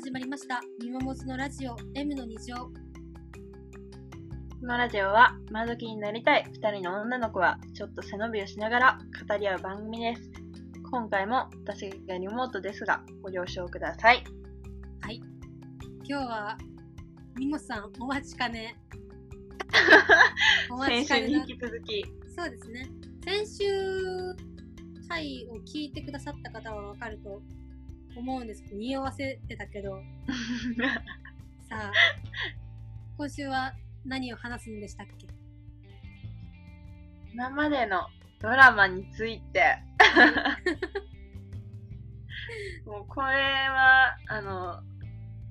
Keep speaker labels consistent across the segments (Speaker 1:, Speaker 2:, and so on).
Speaker 1: 始まりました。みももずのラジオ M の2乗。
Speaker 2: このラジオは、今時になりたい二人の女の子は、ちょっと背伸びをしながら語り合う番組です。今回も私がリモートですが、ご了承ください。
Speaker 1: はい。今日は、みもさんお待ちかね。お待
Speaker 2: 先
Speaker 1: ちかねな
Speaker 2: 週に引き続き、
Speaker 1: そうですね。先週回を聞いてくださった方はわかると思うんです。けど、匂わせてたけど、さあ、今週は何を話すんでしたっけ？
Speaker 2: 今までのドラマについて、もうこれは、あの、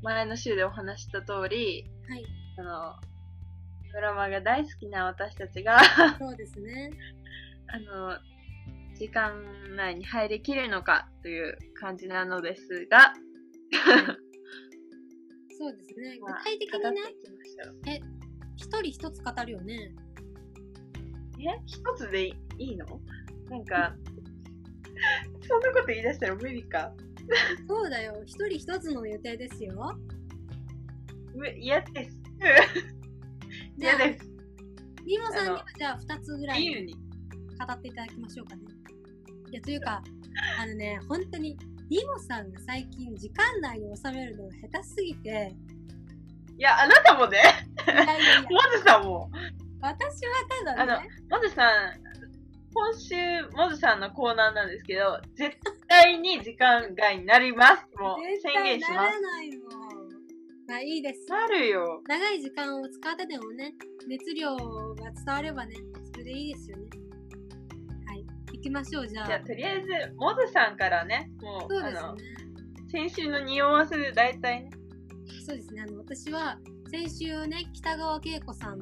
Speaker 2: 前の週でお話した通り、
Speaker 1: はい。
Speaker 2: あの、ドラマが大好きな私たちが、
Speaker 1: そうですね。
Speaker 2: あの、時間内に入りきるのかという感じなのですが、
Speaker 1: そうですね。具
Speaker 2: まあ
Speaker 1: 体的にね
Speaker 2: 語って、いきましょう
Speaker 1: 一人一つ語るよね。
Speaker 2: え一つでいいの？なんか、そんなこと言い出したら無理か。
Speaker 1: そうだよ。一人一つの予定ですよ。
Speaker 2: む嫌です。嫌です。
Speaker 1: みもさんにはじゃあ二つぐらい。語っていただきましょうかね。いや、というか、あのね、本当に、みもさんが最近時間内に収めるのが下手すぎて、
Speaker 2: いや、あなたもね、モズさんも。
Speaker 1: 私はただね、
Speaker 2: モズさん、今週、モズさんのコーナーなんですけど、絶対に時間外になります。もう
Speaker 1: 絶
Speaker 2: 宣言します。
Speaker 1: ないもん。まあいいです。
Speaker 2: なるよ。
Speaker 1: 長い時間を使ってでもね、熱量が伝わればね、それでいいですよね。きましょう、じゃあ。
Speaker 2: じゃあ、とりあえず、モズさんからね、もう、
Speaker 1: そうですね。
Speaker 2: 先週の匂わせで大体ね、
Speaker 1: そうですね。あの、私は、先週ね、北川景子さん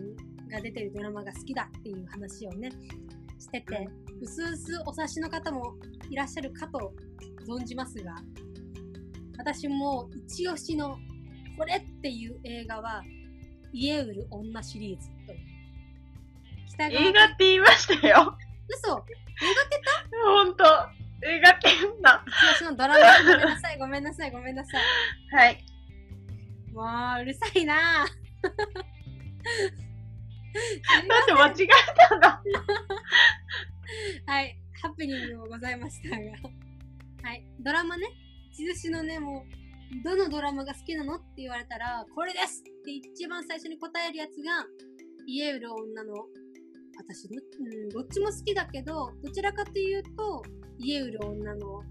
Speaker 1: が出てるドラマが好きだっていう話をね、してて、うすうすお察しの方もいらっしゃるかと存じますが、私も一押しのこれっていう映画は、家売る女シリーズという。北
Speaker 2: 映画って言いましたよ。
Speaker 1: 嘘映画って
Speaker 2: ほんと。映画って言うんだ。
Speaker 1: 一押しのドラマごめんなさい、ごめんなさい、ごめんなさい。
Speaker 2: はい。
Speaker 1: もう、うるさいなぁ。
Speaker 2: だって間違えたんだ。
Speaker 1: はい、ハプニングもございましたが。はい、ドラマね、一押しのね、もう、どのドラマが好きなの？って言われたら、これですって一番最初に答えるやつが、家売る女の、私ど、うん、どっちも好きだけど、どちらかというと、家売る女の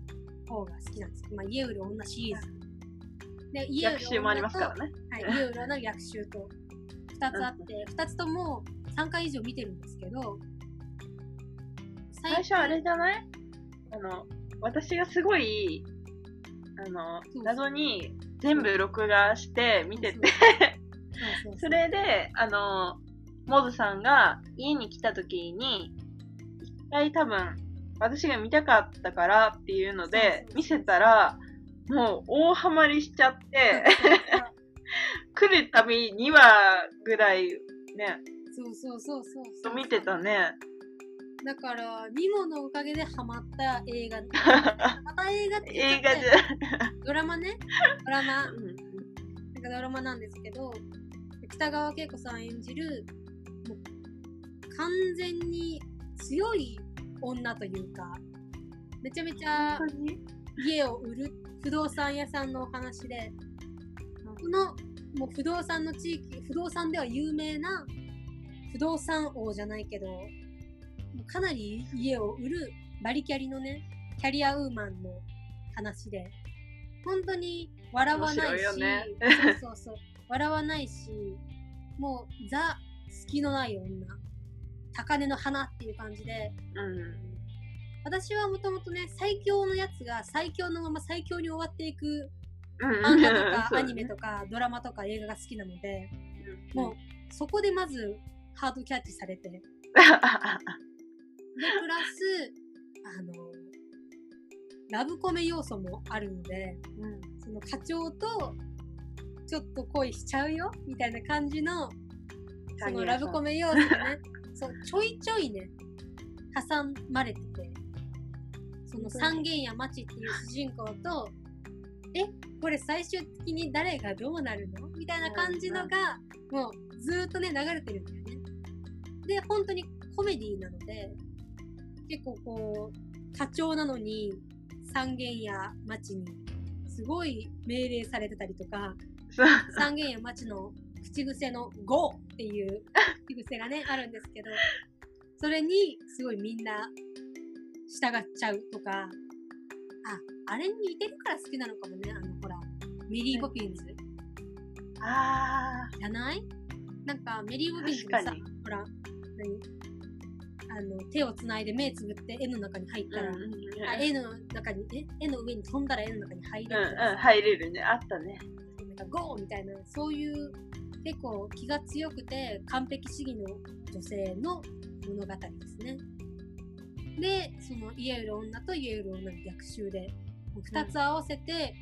Speaker 1: 方が好きなんです。まあ、家売る女シリーズ。で、家売る
Speaker 2: 逆襲もありますからね。
Speaker 1: はい、家売る女の逆襲と2つあって、2つとも3回以上見てるんですけど、
Speaker 2: 最初あれじゃない？あの、私がすごい、あの謎に全部録画して見てて、
Speaker 1: そ
Speaker 2: れで、あの、モズさんが家に来た時に、一回多分、私が見たかったからっていうの
Speaker 1: そう
Speaker 2: で
Speaker 1: そう、そう。
Speaker 2: 見せたら、もう大ハマりしちゃって、来るたび2話ぐらいね、
Speaker 1: そうそうそうそう
Speaker 2: ずっと見てたね。
Speaker 1: だからミモのおかげでハマった映画。また映画って
Speaker 2: 映画じゃ、
Speaker 1: ドラマね。ドラマ。
Speaker 2: うん。
Speaker 1: なんかドラマなんですけど北川景子さん演じる完全に強い女というかめちゃめちゃ家を売る不動産屋さんのお話で、このもう不動産の地域、不動産では有名な不動産王じゃないけど、かなり家を売るバリキャリのね、キャリアウーマンの話で、本当に笑わないし、
Speaker 2: ね。
Speaker 1: そうそうそう、笑わないし、もうザ、隙のない女、高嶺の花っていう感じで、
Speaker 2: うん。
Speaker 1: 私はもともとね、最強のやつが最強のまま最強に終わっていく
Speaker 2: うん。
Speaker 1: 漫画とか アニメとかドラマとか映画が好きなので、
Speaker 2: うん。
Speaker 1: もうそこでまずハードキャッチされて、で、プラス、あの、ラブコメ要素もあるので、
Speaker 2: うん。
Speaker 1: その課長とちょっと恋しちゃうよみたいな感じの、そのラブコメ要素がね、そう、ちょいちょいね、挟まれてて、その三軒や町っていう主人公と、これ最終的に誰がどうなるの？みたいな感じのが、もうずーっとね、流れてるんだよね。で、本当にコメディなので、結構こう、課長なのに、三軒や町に、すごい命令されてたりとか、三軒や町の口癖の GO っていう口癖がね、あるんですけど、それにすごいみんな従っちゃうとか、あ、あれに似てるから好きなのかもね、あの、ほら、メリー・ポピンズ。
Speaker 2: あ
Speaker 1: じゃない？なんか、メリー・ポピンズがさほら、何？あの、手をつないで目つぶって絵の中に入っ
Speaker 2: ー。
Speaker 1: たら、
Speaker 2: うんうんうん。
Speaker 1: あ絵の中に、え？絵の上に飛んだら絵の中に入れ
Speaker 2: うん
Speaker 1: るとか
Speaker 2: うん、入れるね。あったね。
Speaker 1: なんかゴーみたいな、そういう結構気が強くて完璧主義の女性の物語ですね。で、その家売る女と家売る女の逆襲で、二つ合わせて、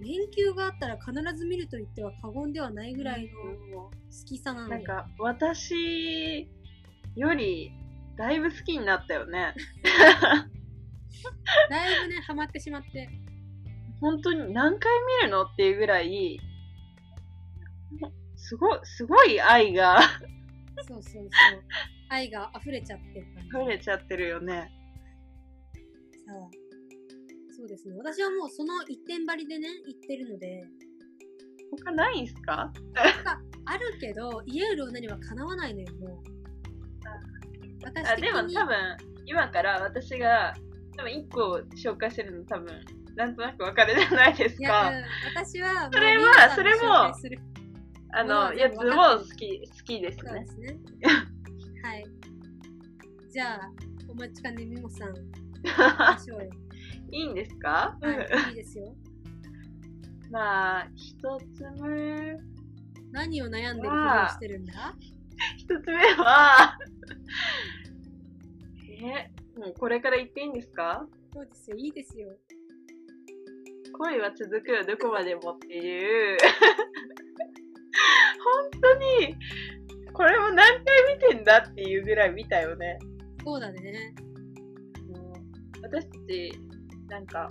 Speaker 1: 連休があったら必ず見ると言っては過言ではないぐらいの好きさなので。
Speaker 2: なんか、私より、だいぶ好きになったよね。
Speaker 1: だいぶね、ハマってしまって。
Speaker 2: 本当に何回見るのっていうぐらい、すごい、すごい愛が
Speaker 1: そうそうそう。愛が溢れちゃってる感じ。
Speaker 2: 溢れちゃってるよね。
Speaker 1: さあそうですね。私はもうその一点張りでね、行ってるので、
Speaker 2: 他ないんすか？
Speaker 1: あるけど、家売る女にはかなわないのよ、もう。私
Speaker 2: でも多分、今から私が、多分1個紹介してるの多分、なんとなくわかるじゃないです
Speaker 1: いや、
Speaker 2: か。
Speaker 1: うん私は、
Speaker 2: それはそれもあの、やつも好き、好きですね。
Speaker 1: すね。はい。じゃあ、お待ちかねみもさん。
Speaker 2: いいんですか、
Speaker 1: はい、いいですよ。
Speaker 2: まあ、一つ目、
Speaker 1: 何を悩んでるふりをしてるんだ？
Speaker 2: 一つ目は、え、もうこれから言っていいんですか？
Speaker 1: そうですよ、いいですよ。
Speaker 2: 恋は続くよどこまでもっていう、本当に、これも何回見てんだっていうぐらい見たよね。
Speaker 1: そうだね。
Speaker 2: もう私たち、なんか、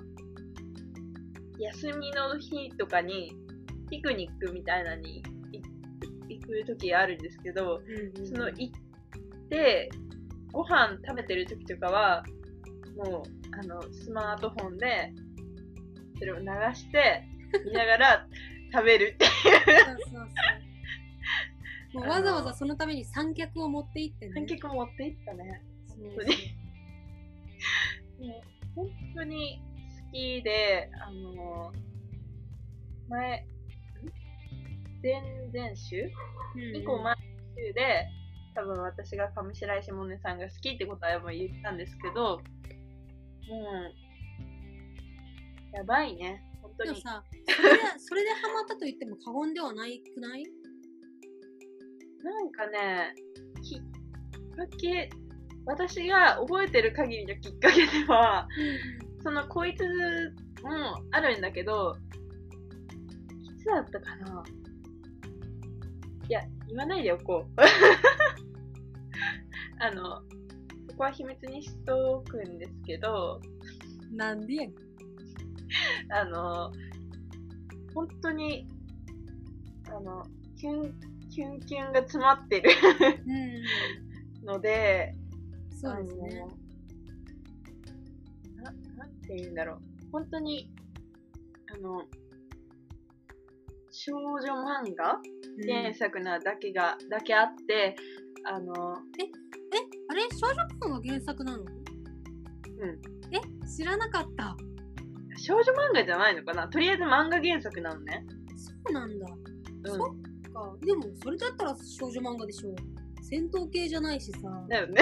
Speaker 2: 休みの日とかに、ピクニックみたいなのに行行く時あるんですけど、
Speaker 1: うんうん、
Speaker 2: その行って、ご飯食べてる時とかは、もう、あの、スマートフォンで、それを流して、見ながら食べるっていう。
Speaker 1: そうそうそう。もうわざわざそのために三脚を持って行ってね。
Speaker 2: 観客持って行ったね。本当に。もう、本当に好きで、あの、前、ん前々週
Speaker 1: うん
Speaker 2: 以降前の週で、多分私が上白石萌音さんが好きってことはもう言ったんですけど、もう、やばいね。本当に。
Speaker 1: でもさ、それで、それでハマったと言っても過言ではないくない？
Speaker 2: なんかね、きっかけ、私が覚えてる限りのきっかけでは、そのこいつもあるんだけど、いつだったかな？いや、言わないでおこう。あの、ここは秘密にしとくんですけど、
Speaker 1: なんでやねん。
Speaker 2: あの、本当に、あの、キュン、キュンキュンが詰まってる
Speaker 1: う
Speaker 2: ので、
Speaker 1: ん。そうですね。
Speaker 2: な、なんて言うんだろう。本当に、あの、少女漫画？
Speaker 1: うん
Speaker 2: 原作なだけが、だけあって、あの、
Speaker 1: え、あれ？少女漫画が原作なの？
Speaker 2: うん。
Speaker 1: え？知らなかった。
Speaker 2: 少女漫画じゃないのかな？とりあえず漫画原作なのね。
Speaker 1: そうなんだ。
Speaker 2: うん。
Speaker 1: そっか。でも、それだったら少女漫画でしょ。戦闘系じゃないしさ。
Speaker 2: だよね。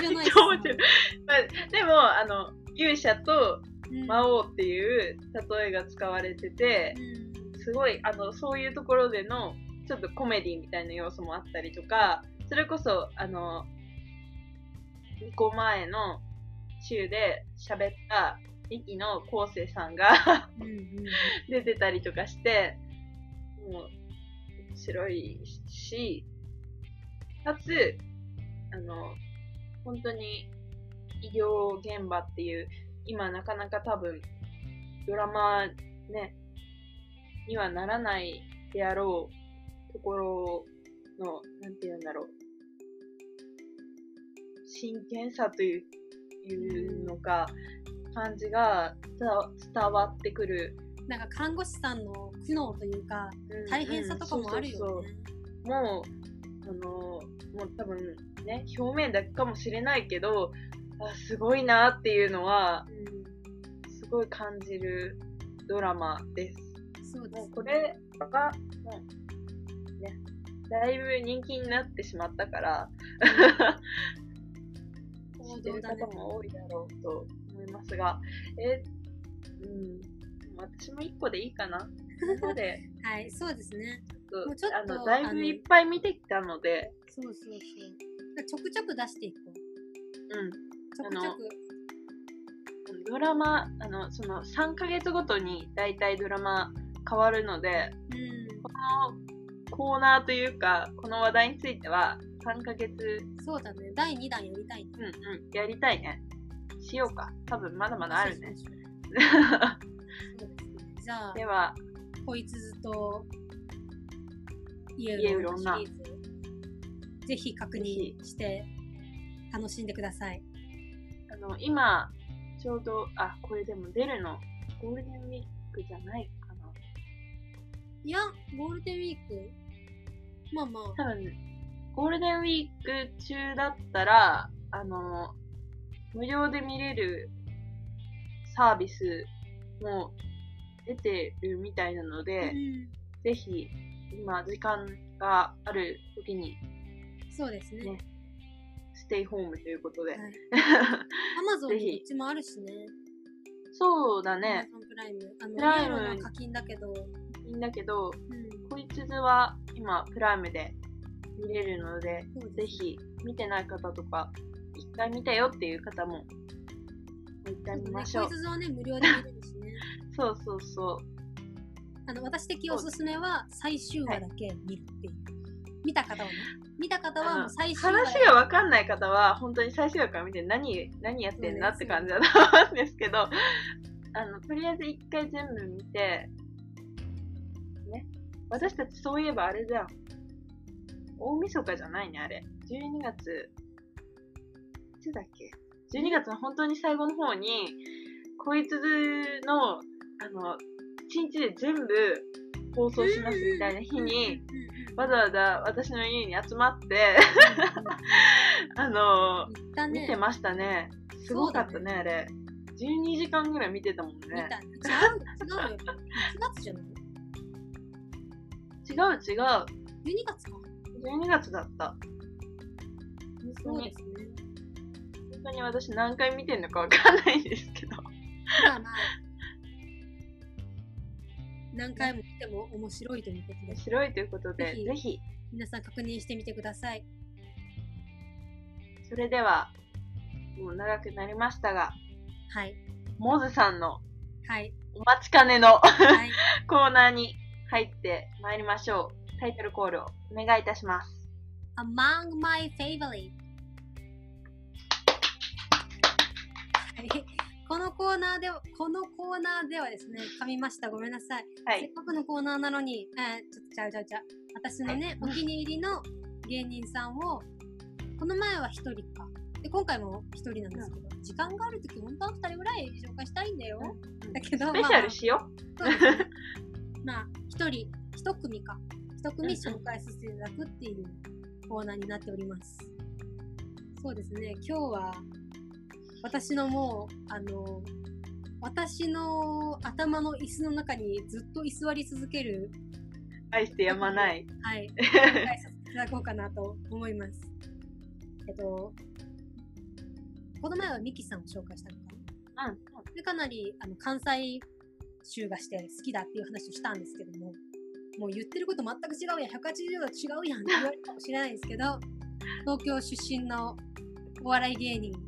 Speaker 1: じゃないし
Speaker 2: まあでも、あの、勇者と
Speaker 1: うん
Speaker 2: 魔王っていう例えが使われてて、
Speaker 1: うん
Speaker 2: すごい、あの、そういうところでの、ちょっとコメディみたいな要素もあったりとか、それこそ、あの、2個前の週で喋った、ミキの昴生さんが 出てたりとかして、もう、面白いし、かつ、あの、本当に医療現場っていう、今なかなか多分、ドラマね、にはならないであろうところの、なんて言うんだろう。真剣さといういうのか、感じが伝わ伝わってくる。
Speaker 1: なんか看護師さんの苦悩というか、大変さとかもあるよ
Speaker 2: もう、あの、もう多分ね、表面だけかもしれないけど、あ、すごいなっていうのは、
Speaker 1: うん
Speaker 2: すごい感じるドラマです。
Speaker 1: そうです、
Speaker 2: もうこれが、もう、ね、だいぶ人気になってしまったから、知ってる方。も多いだろうと思いますが、え、うん、私も一個でいいかな。ここで、
Speaker 1: はい、そうですね。
Speaker 2: ちょっ
Speaker 1: もうちょっと
Speaker 2: とあの、だいぶいっぱい見てきたので、
Speaker 1: そうそうそう。ちょくちょく出していこう。
Speaker 2: うん、
Speaker 1: ちょくちょく。
Speaker 2: ドラマ、あの、その3ヶ月ごとに大体ドラマ変わるので、
Speaker 1: うん。
Speaker 2: このコーナーというか、この話題については3ヶ月、
Speaker 1: そうだね。第2弾やりたいね。
Speaker 2: うんうん、やりたいね。しようか。多分まだまだあるね。
Speaker 1: そうそうそう。じゃあ、
Speaker 2: では、
Speaker 1: こいつずと家
Speaker 2: 家
Speaker 1: うろん
Speaker 2: うろんな
Speaker 1: シリーズ、ぜひ確認して楽しんでください。
Speaker 2: あの、今、ちょうど、あ、これでも出るの、ゴールデンウィークじゃないかな。
Speaker 1: いや、ゴールデンウィーク、まあまあ、
Speaker 2: 多分、ゴールデンウィーク中だったら、あの、無料で見れるサービスも出てるみたいなので、
Speaker 1: うん、
Speaker 2: ぜひ、今、時間がある時に、
Speaker 1: そうですね。
Speaker 2: ねステイホームということで。
Speaker 1: はいアマゾンどっちもあるしね。
Speaker 2: そうだね。
Speaker 1: プライム。あの、
Speaker 2: プライム
Speaker 1: イエローの課金だけど、
Speaker 2: いいんだけど、
Speaker 1: うん。
Speaker 2: こいつは今、プライムで見れるので、
Speaker 1: そうです
Speaker 2: ぜひ、見てない方とか、一回見たよっていう方も、一回見ましょう
Speaker 1: こい。つはね、無料で見れるしね。
Speaker 2: そうそうそう。
Speaker 1: あの、私的おすすめは最終話だけ見るっていう。見た方はね。見た方は最終話。
Speaker 2: 話がわかんない方は、本当に最初から見て何、何やってんだって感じだと思うんですけど、あの、とりあえず一回全部見て、ね。私たちそういえばあれじゃん。大晦日じゃないね、あれ。12月、いつだっけ？?12 月の本当に最後の方に、こいつの、あの、1日で全部放送しますみたいな日に、わざわざ私の家に集まって、あの
Speaker 1: ね。
Speaker 2: 見てましたね。すごかった
Speaker 1: そう
Speaker 2: ね、あれ。12時間ぐらい見てたもんね。
Speaker 1: 違う、違うよ。1月じゃない
Speaker 2: 違う違う。
Speaker 1: ?12 月か。
Speaker 2: 12月だった。
Speaker 1: そうで、すね。
Speaker 2: 本当に私何回見てんのかわかんないんですけど。
Speaker 1: まあまあ。何回も見ても面白いということで
Speaker 2: 面、白いということで、
Speaker 1: ぜひ
Speaker 2: ぜひ、
Speaker 1: 皆さん確認してみてください。
Speaker 2: それでは、もう長くなりましたが、
Speaker 1: はい。
Speaker 2: モズさんの
Speaker 1: はい。
Speaker 2: お待ちかねの
Speaker 1: はい。
Speaker 2: コーナーに入ってまいりましょう。タイトルコールをお願いいたします。
Speaker 1: Among my favorite はいこのコーナーでは、このコーナーではですね、噛みました。ごめんなさい。
Speaker 2: はい。
Speaker 1: せっかくのコーナーなのに、えーちょっとちゃうちゃうちゃう。私のね、お気に入りの芸人さんを、この前は一人か。で、今回も一人なんですけど、時間があるとき、本当は二人ぐらい紹介したいんだよ。だけど、
Speaker 2: スペシャルしよ
Speaker 1: そうですね。まあ、一人、一組か。一組紹介させていただくっていうコーナーになっております。そうですね、今日は、私のもう、あの、私の頭の椅子の中にずっと居座り続ける、
Speaker 2: う。愛してやまない。
Speaker 1: はい、紹介させていただこうかなと思います。えっと、この前はミキさんを紹介したのかな？
Speaker 2: うん。
Speaker 1: で、かなり、あの、関西州がして好きだっていう話をしたんですけども、もう言ってること全く違うやん、180度違うやんって言われるかもしれないですけど、東京出身のお笑い芸人、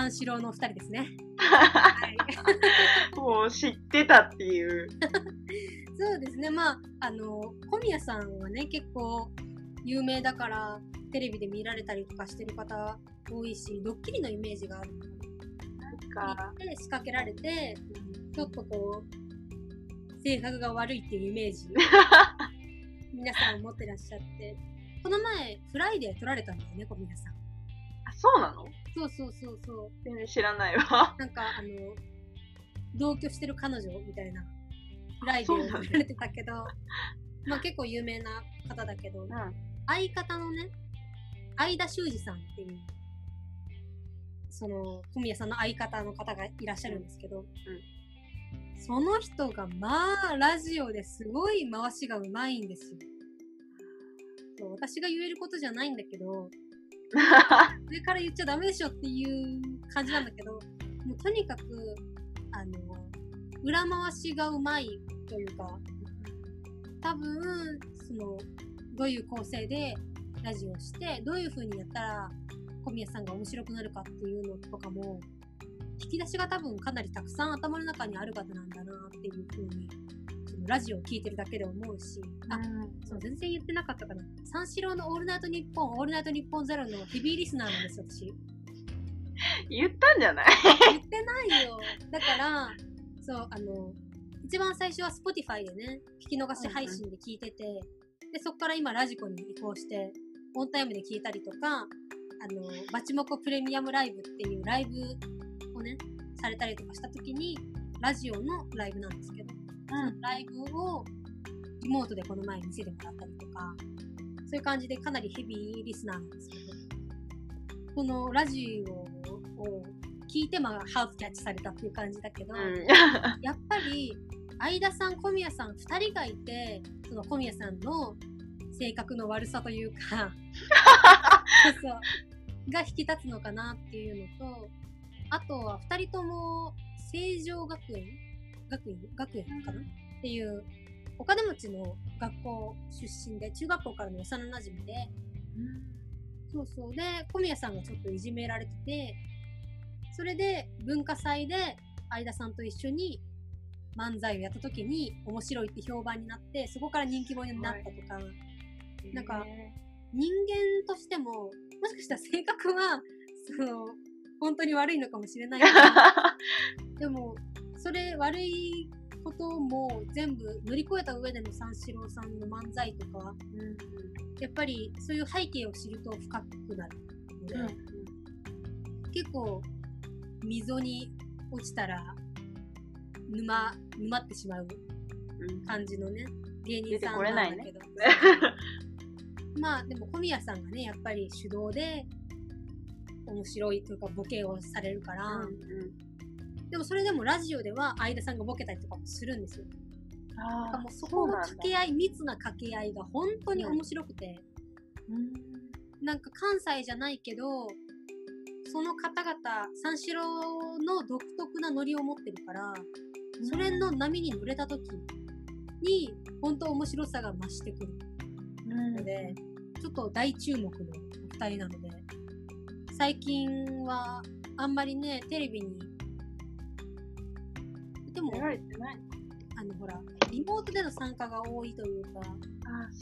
Speaker 1: 三四郎のお二人ですね。はい。
Speaker 2: もう知ってたっていう。
Speaker 1: そうですね、まあ、あの、小宮さんはね、結構有名だから、テレビで見られたりとかしてる方多いし、ドッキリのイメージがある。な
Speaker 2: んか、
Speaker 1: で仕掛けられて、ちょっとこう、性格が悪いっていうイメージ。皆さん持ってらっしゃって。この前フライデー撮られたんだよね小宮さん。
Speaker 2: あ、そうなの？
Speaker 1: そうそうそうそう
Speaker 2: 全然知らないわ。
Speaker 1: なんかあの同居してる彼女みたいなフライデーを
Speaker 2: そうなんだ
Speaker 1: 撮られてたけどまあ結構有名な方だけど、
Speaker 2: うん。
Speaker 1: 相方のね相田修二さんっていうその小宮さんの相方の方がいらっしゃるんですけど、その人がまあラジオですごい回しがうまいんですよ私が言えることじゃないんだけど 上から言っちゃダメでしょっていう感じなんだけどもうとにかくあの裏回しがうまいというか多分そのどういう構成でラジオしてどういう風にやったら小宮さんが面白くなるかっていうのとかも引き出しが多分かなりたくさん頭の中にある方なんだなっていう風にラジオを聞いてるだけで思うしあそう全然言ってなかったかな。三四郎の「オールナイトニッポン」「オールナイトニッポンゼロのヘビーリスナーなんですよ私。
Speaker 2: 言ったんじゃない？
Speaker 1: 言ってないよ。だからそうあの一番最初は Spotify でね聞き逃し配信で聞いてて、でそこから今ラジコに移行してオンタイムで聞いたりとかあのバチモコプレミアムライブっていうライブをねされたりとかした時にラジオのライブなんですけど、ライブをリモートでこの前見せてもらったりとかそういう感じでかなりヘビーリスナーなんですけどこのラジオを聞いてまあハウスキャッチされたっていう感じだけど、
Speaker 2: うん。
Speaker 1: やっぱり相田さん小宮さん2人がいてその小宮さんの性格の悪さというかそうが引き立つのかなっていうのとあとは2人とも成城学園学院学園かな？っていうお金持ちの学校出身で中学校からの幼なじみでそうそう。で小宮さんがちょっといじめられててそれで文化祭で相田さんと一緒に漫才をやった時に面白いって評判になってそこから人気者になったとか、なんか人間としてももしかしたら性格はその本当に悪いのかもしれないけど。でもそれ悪いことも全部乗り越えた上での三四郎さんの漫才とかやっぱりそういう背景を知ると深くなる。ので、結構溝に落ちたら沼沼ってしまう
Speaker 2: うん
Speaker 1: 感じのね芸人さん
Speaker 2: なん
Speaker 1: だけど、まあでも小宮さんがねやっぱり手動で面白いというかボケをされるから、でもそれでもラジオでは相田さんがボケたりとかもするんですよ。
Speaker 2: あ
Speaker 1: もうそこの掛け合い密な掛け合いが本当に面白くて、なんか関西じゃないけどその方々三四郎の独特なノリを持ってるからそれの波に乗れた時に本当面白さが増してくる。のでちょっと大注目のお二人なので最近はあんまりねテレビにでもあのほらリモートでの参加が多いというか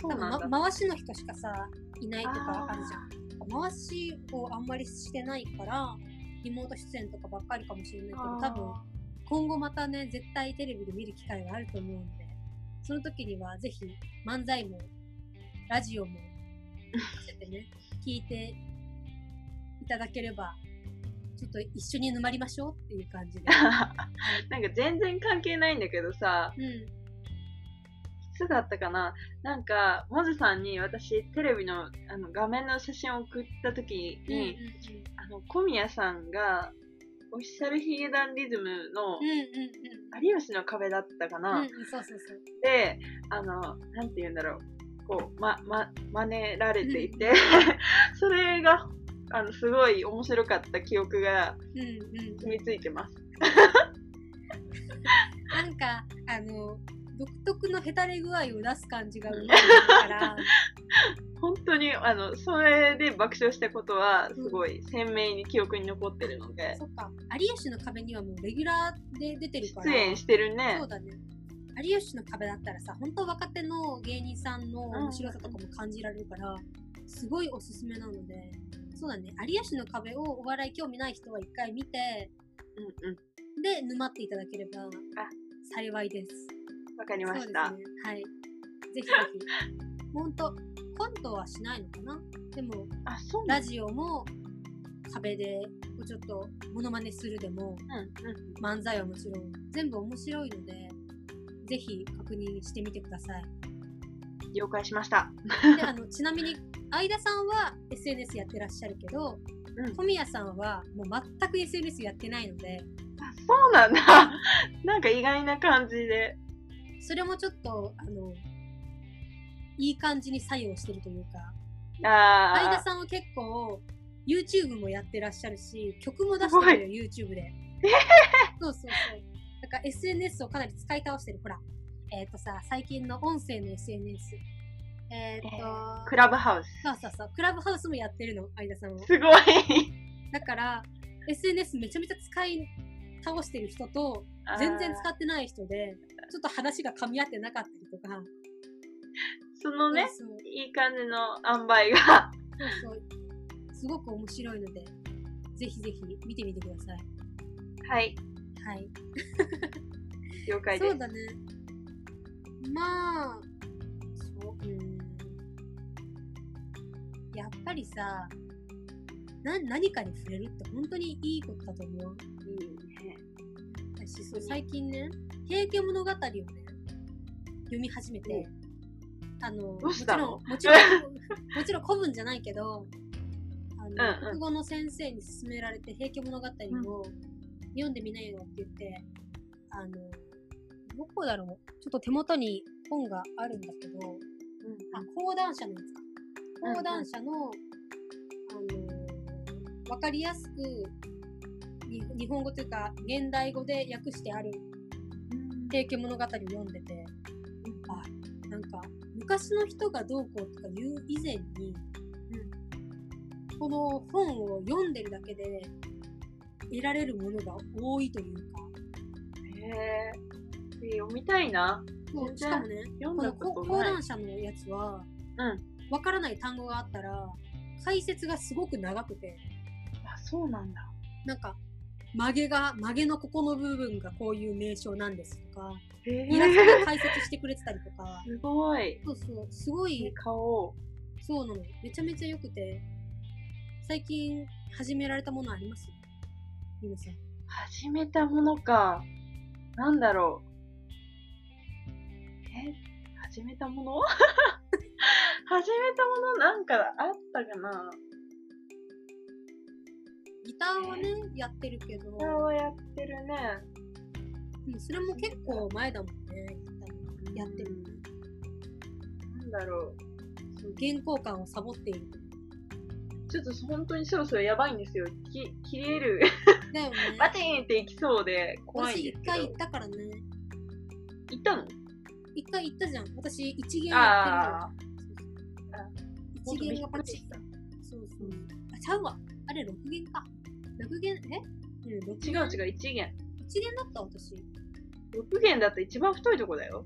Speaker 1: 多分、回しの人しかさいないとか
Speaker 2: あ
Speaker 1: るじゃん。回しをあんまりしてないからリモート出演とかばっかりかもしれないけど多分今後またね絶対テレビで見る機会があると思うのでその時にはぜひ漫才もラジオも ね聞いていただければちょっと一緒に沼りましょうっていう感じで、
Speaker 2: なんか全然関係ないんだけどさ、
Speaker 1: うん、
Speaker 2: いつだったかな？なんか、もずさんに私、テレビのあの画面の写真を送った時に、あの、小宮さんが、オフィシャルヒゲダンリズムの有吉の壁だったかな、で、あの、なんて言うんだろう、こう、ま、ま、真似られていて、それが、あの、すごい面白かった記憶が
Speaker 1: うんうん
Speaker 2: 染みついてます。
Speaker 1: なんか、あの、独特のヘタレ具合を出す感じがうまいから、
Speaker 2: 本当に、あの、それで爆笑したことは、すごい鮮明に記憶に残ってるので、
Speaker 1: そっか、有吉の壁にはもうレギュラーで出てるから、
Speaker 2: 出演してるね
Speaker 1: そ。うだね。有吉の壁だったらさ、本当若手の芸人さんの面白さとかも感じられるから、すごいおすすめなので、そうだね、有吉の壁をお笑い興味ない人は一回見て、
Speaker 2: うんうん。
Speaker 1: で、沼っていただければ幸いです。
Speaker 2: わかりました。
Speaker 1: ね。はい。ぜひぜひ。ほんと、コントはしないのかな？でも、
Speaker 2: あ、そう
Speaker 1: ラジオも壁でちょっとモノマネするでも、
Speaker 2: うんうん。
Speaker 1: 漫才はもちろん全部面白いので、ぜひ確認してみてください。
Speaker 2: 了解しました。
Speaker 1: で、あの、ちなみに、相田さんは SNS やってらっしゃるけど、
Speaker 2: うん
Speaker 1: 富谷さんはもう全く SNS やってないので、
Speaker 2: あそうなんだ。なんか意外な感じで。
Speaker 1: それもちょっと、あの、いい感じに作用してるというか。相田さんは結構 YouTube もやってらっしゃるし、曲も出してるよ、YouTube で。そうそうそう。だから SNS をかなり使い倒してる。ほら、えっ、とさ、最近の音声の SNS。えっ、と、
Speaker 2: クラブハウス。
Speaker 1: そうそうそう、クラブハウスもやってるの、相田さんは。
Speaker 2: すごい。
Speaker 1: だから、SNS めちゃめちゃ使い倒してる人と、全然使ってない人で、ちょっと話が噛み合ってなかったりとか。
Speaker 2: そのね、
Speaker 1: そうそう
Speaker 2: いい感じの塩梅が。
Speaker 1: そうそう。すごく面白いので、ぜひぜひ見てみてください。
Speaker 2: はい。
Speaker 1: はい。
Speaker 2: 了解です。
Speaker 1: そうだね。まあ、やっぱりさ、な、何かに触れるって本当にいいことだと思う。
Speaker 2: いいね。
Speaker 1: 私、そう、最近ね、平家物語をね、読み始めて、あの、もちろん、もちろん、もちろん古文じゃないけど、あの、
Speaker 2: うんうん。
Speaker 1: 国語の先生に勧められて、平家物語を読んでみなよって言って、あの、どこだろう？ちょっと手元に本があるんだけど、あ、講談社のやつか。講談社の、あのーわかりやすく、に日本語というか、現代語で訳してある
Speaker 2: うん
Speaker 1: 平家物語を読んでて、あ、なんか、昔の人がどうこうとか言う以前に、この本を読んでるだけで、得られるものが多いというか、
Speaker 2: へえ。読みたいな。
Speaker 1: そうしかもね、
Speaker 2: 読ん
Speaker 1: このこ
Speaker 2: だことない。
Speaker 1: 講談社のやつは、
Speaker 2: うん。
Speaker 1: わからない単語があったら、解説がすごく長くて、
Speaker 2: あ、そうなんだ。
Speaker 1: なんか、曲げが、曲げのここの部分がこういう名称なんですとか、
Speaker 2: へ
Speaker 1: イラスト
Speaker 2: え。
Speaker 1: で解説してくれてたりとか、
Speaker 2: すごい。
Speaker 1: そうそう、すごい、
Speaker 2: 顔。
Speaker 1: そうなの。めちゃめちゃ良くて、最近始められたものあります？皆さん。
Speaker 2: 始めたものか。なんだろう。え？始めたもの？始めたものなんかあったかな？
Speaker 1: ギターはね、やってるけど。
Speaker 2: ギターはやってるね。
Speaker 1: うん、それも結構前だもんね、ギターやってるの。
Speaker 2: なんだろう。
Speaker 1: 原稿感をサボっている。
Speaker 2: ちょっと本当にそろそろやばいんですよ。き切れる。
Speaker 1: だよね。
Speaker 2: バチンっていきそうで怖いですけど。
Speaker 1: 私一回行ったからね。
Speaker 2: 行ったの？
Speaker 1: 一回行ったじゃん。私一限やってるから。一弦がパチッと。そうそう。あ、ちゃうわ。あれ六弦か。六弦、え？うん、6弦。
Speaker 2: 違う違う、一弦。
Speaker 1: 一弦だった私。
Speaker 2: 六弦だって一番太いとこだよ。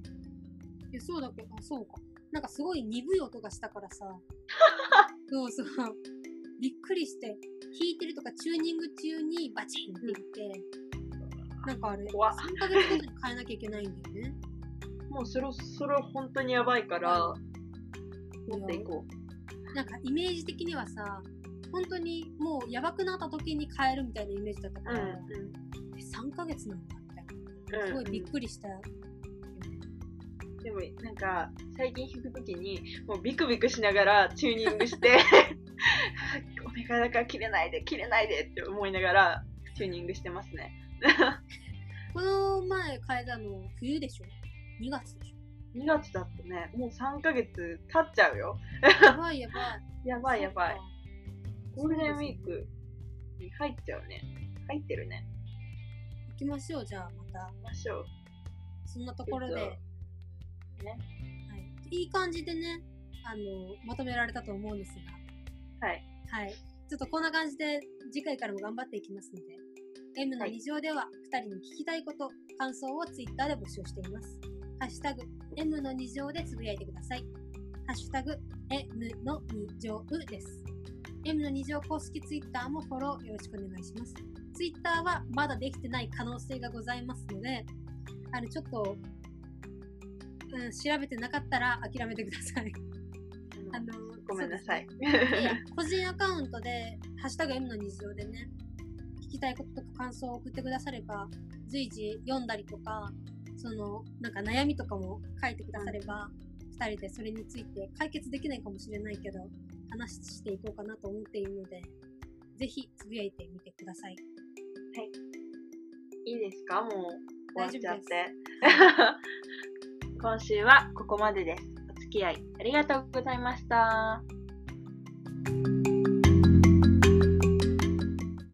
Speaker 1: いや、そうだけど、あ、そうか。なんかすごい鈍い音がしたからさ。そうそう。びっくりして、弾いてるとかチューニング中にバチンって言って、うん、なんかあれ、3ヶ月ごとに変えなきゃいけないんだよね。
Speaker 2: もうそろそろ本当にやばいから、持っていこう。
Speaker 1: なんかイメージ的にはさ、本当にもうやばくなった時に変えるみたいなイメージだった
Speaker 2: う。
Speaker 1: から、
Speaker 2: うん。
Speaker 1: え3ヶ月なんだみたいな。
Speaker 2: うん。
Speaker 1: すごいびっくりしたよね。
Speaker 2: でも、なんか、最近弾くときに、もうビクビクしながらチューニングして、お願いだから切れないで、切れないでって思いながら、チューニングしてますね。
Speaker 1: この前変えたの冬でしょ ?2 月でし
Speaker 2: 2月だってね、もう3ヶ月経っちゃうよ。
Speaker 1: ょやばいやばい。
Speaker 2: やばい やばい。ゴールデンウィークに入っちゃうね。入ってるね。
Speaker 1: 行きましょう、じゃあまた。
Speaker 2: 行きましょう。
Speaker 1: そんなところで。
Speaker 2: ちょっ
Speaker 1: はい。いい感じでね、あの、まとめられたと思うんですが。
Speaker 2: はい。
Speaker 1: はい。ちょっとこんな感じで次回からも頑張っていきますので、M の2乗では2人に聞きたいこと、感想を Twitter で募集しています。ハッシュタグ M の2乗でつぶやいてください。ハッシュタグ M の2乗です。M の2乗公式 Twitter もフォローよろしくお願いします。Twitter はまだできてない可能性がございますので、あの、ちょっと、うん、調べてなかったら諦めてください。あの
Speaker 2: ごめんなさい。
Speaker 1: 個人アカウントで、ハッシュタグ M の日常でね、聞きたいこととか感想を送ってくだされば、随時読んだりとか、その、なんか悩みとかも書いてくだされば、二人でそれについて解決できないかもしれないけど、話していこうかなと思っているので、ぜひつぶやいてみてください。
Speaker 2: いいですか？もう終わっちゃっ
Speaker 1: 大丈夫
Speaker 2: て。今週はここまでです。お付き合いありがとうございました。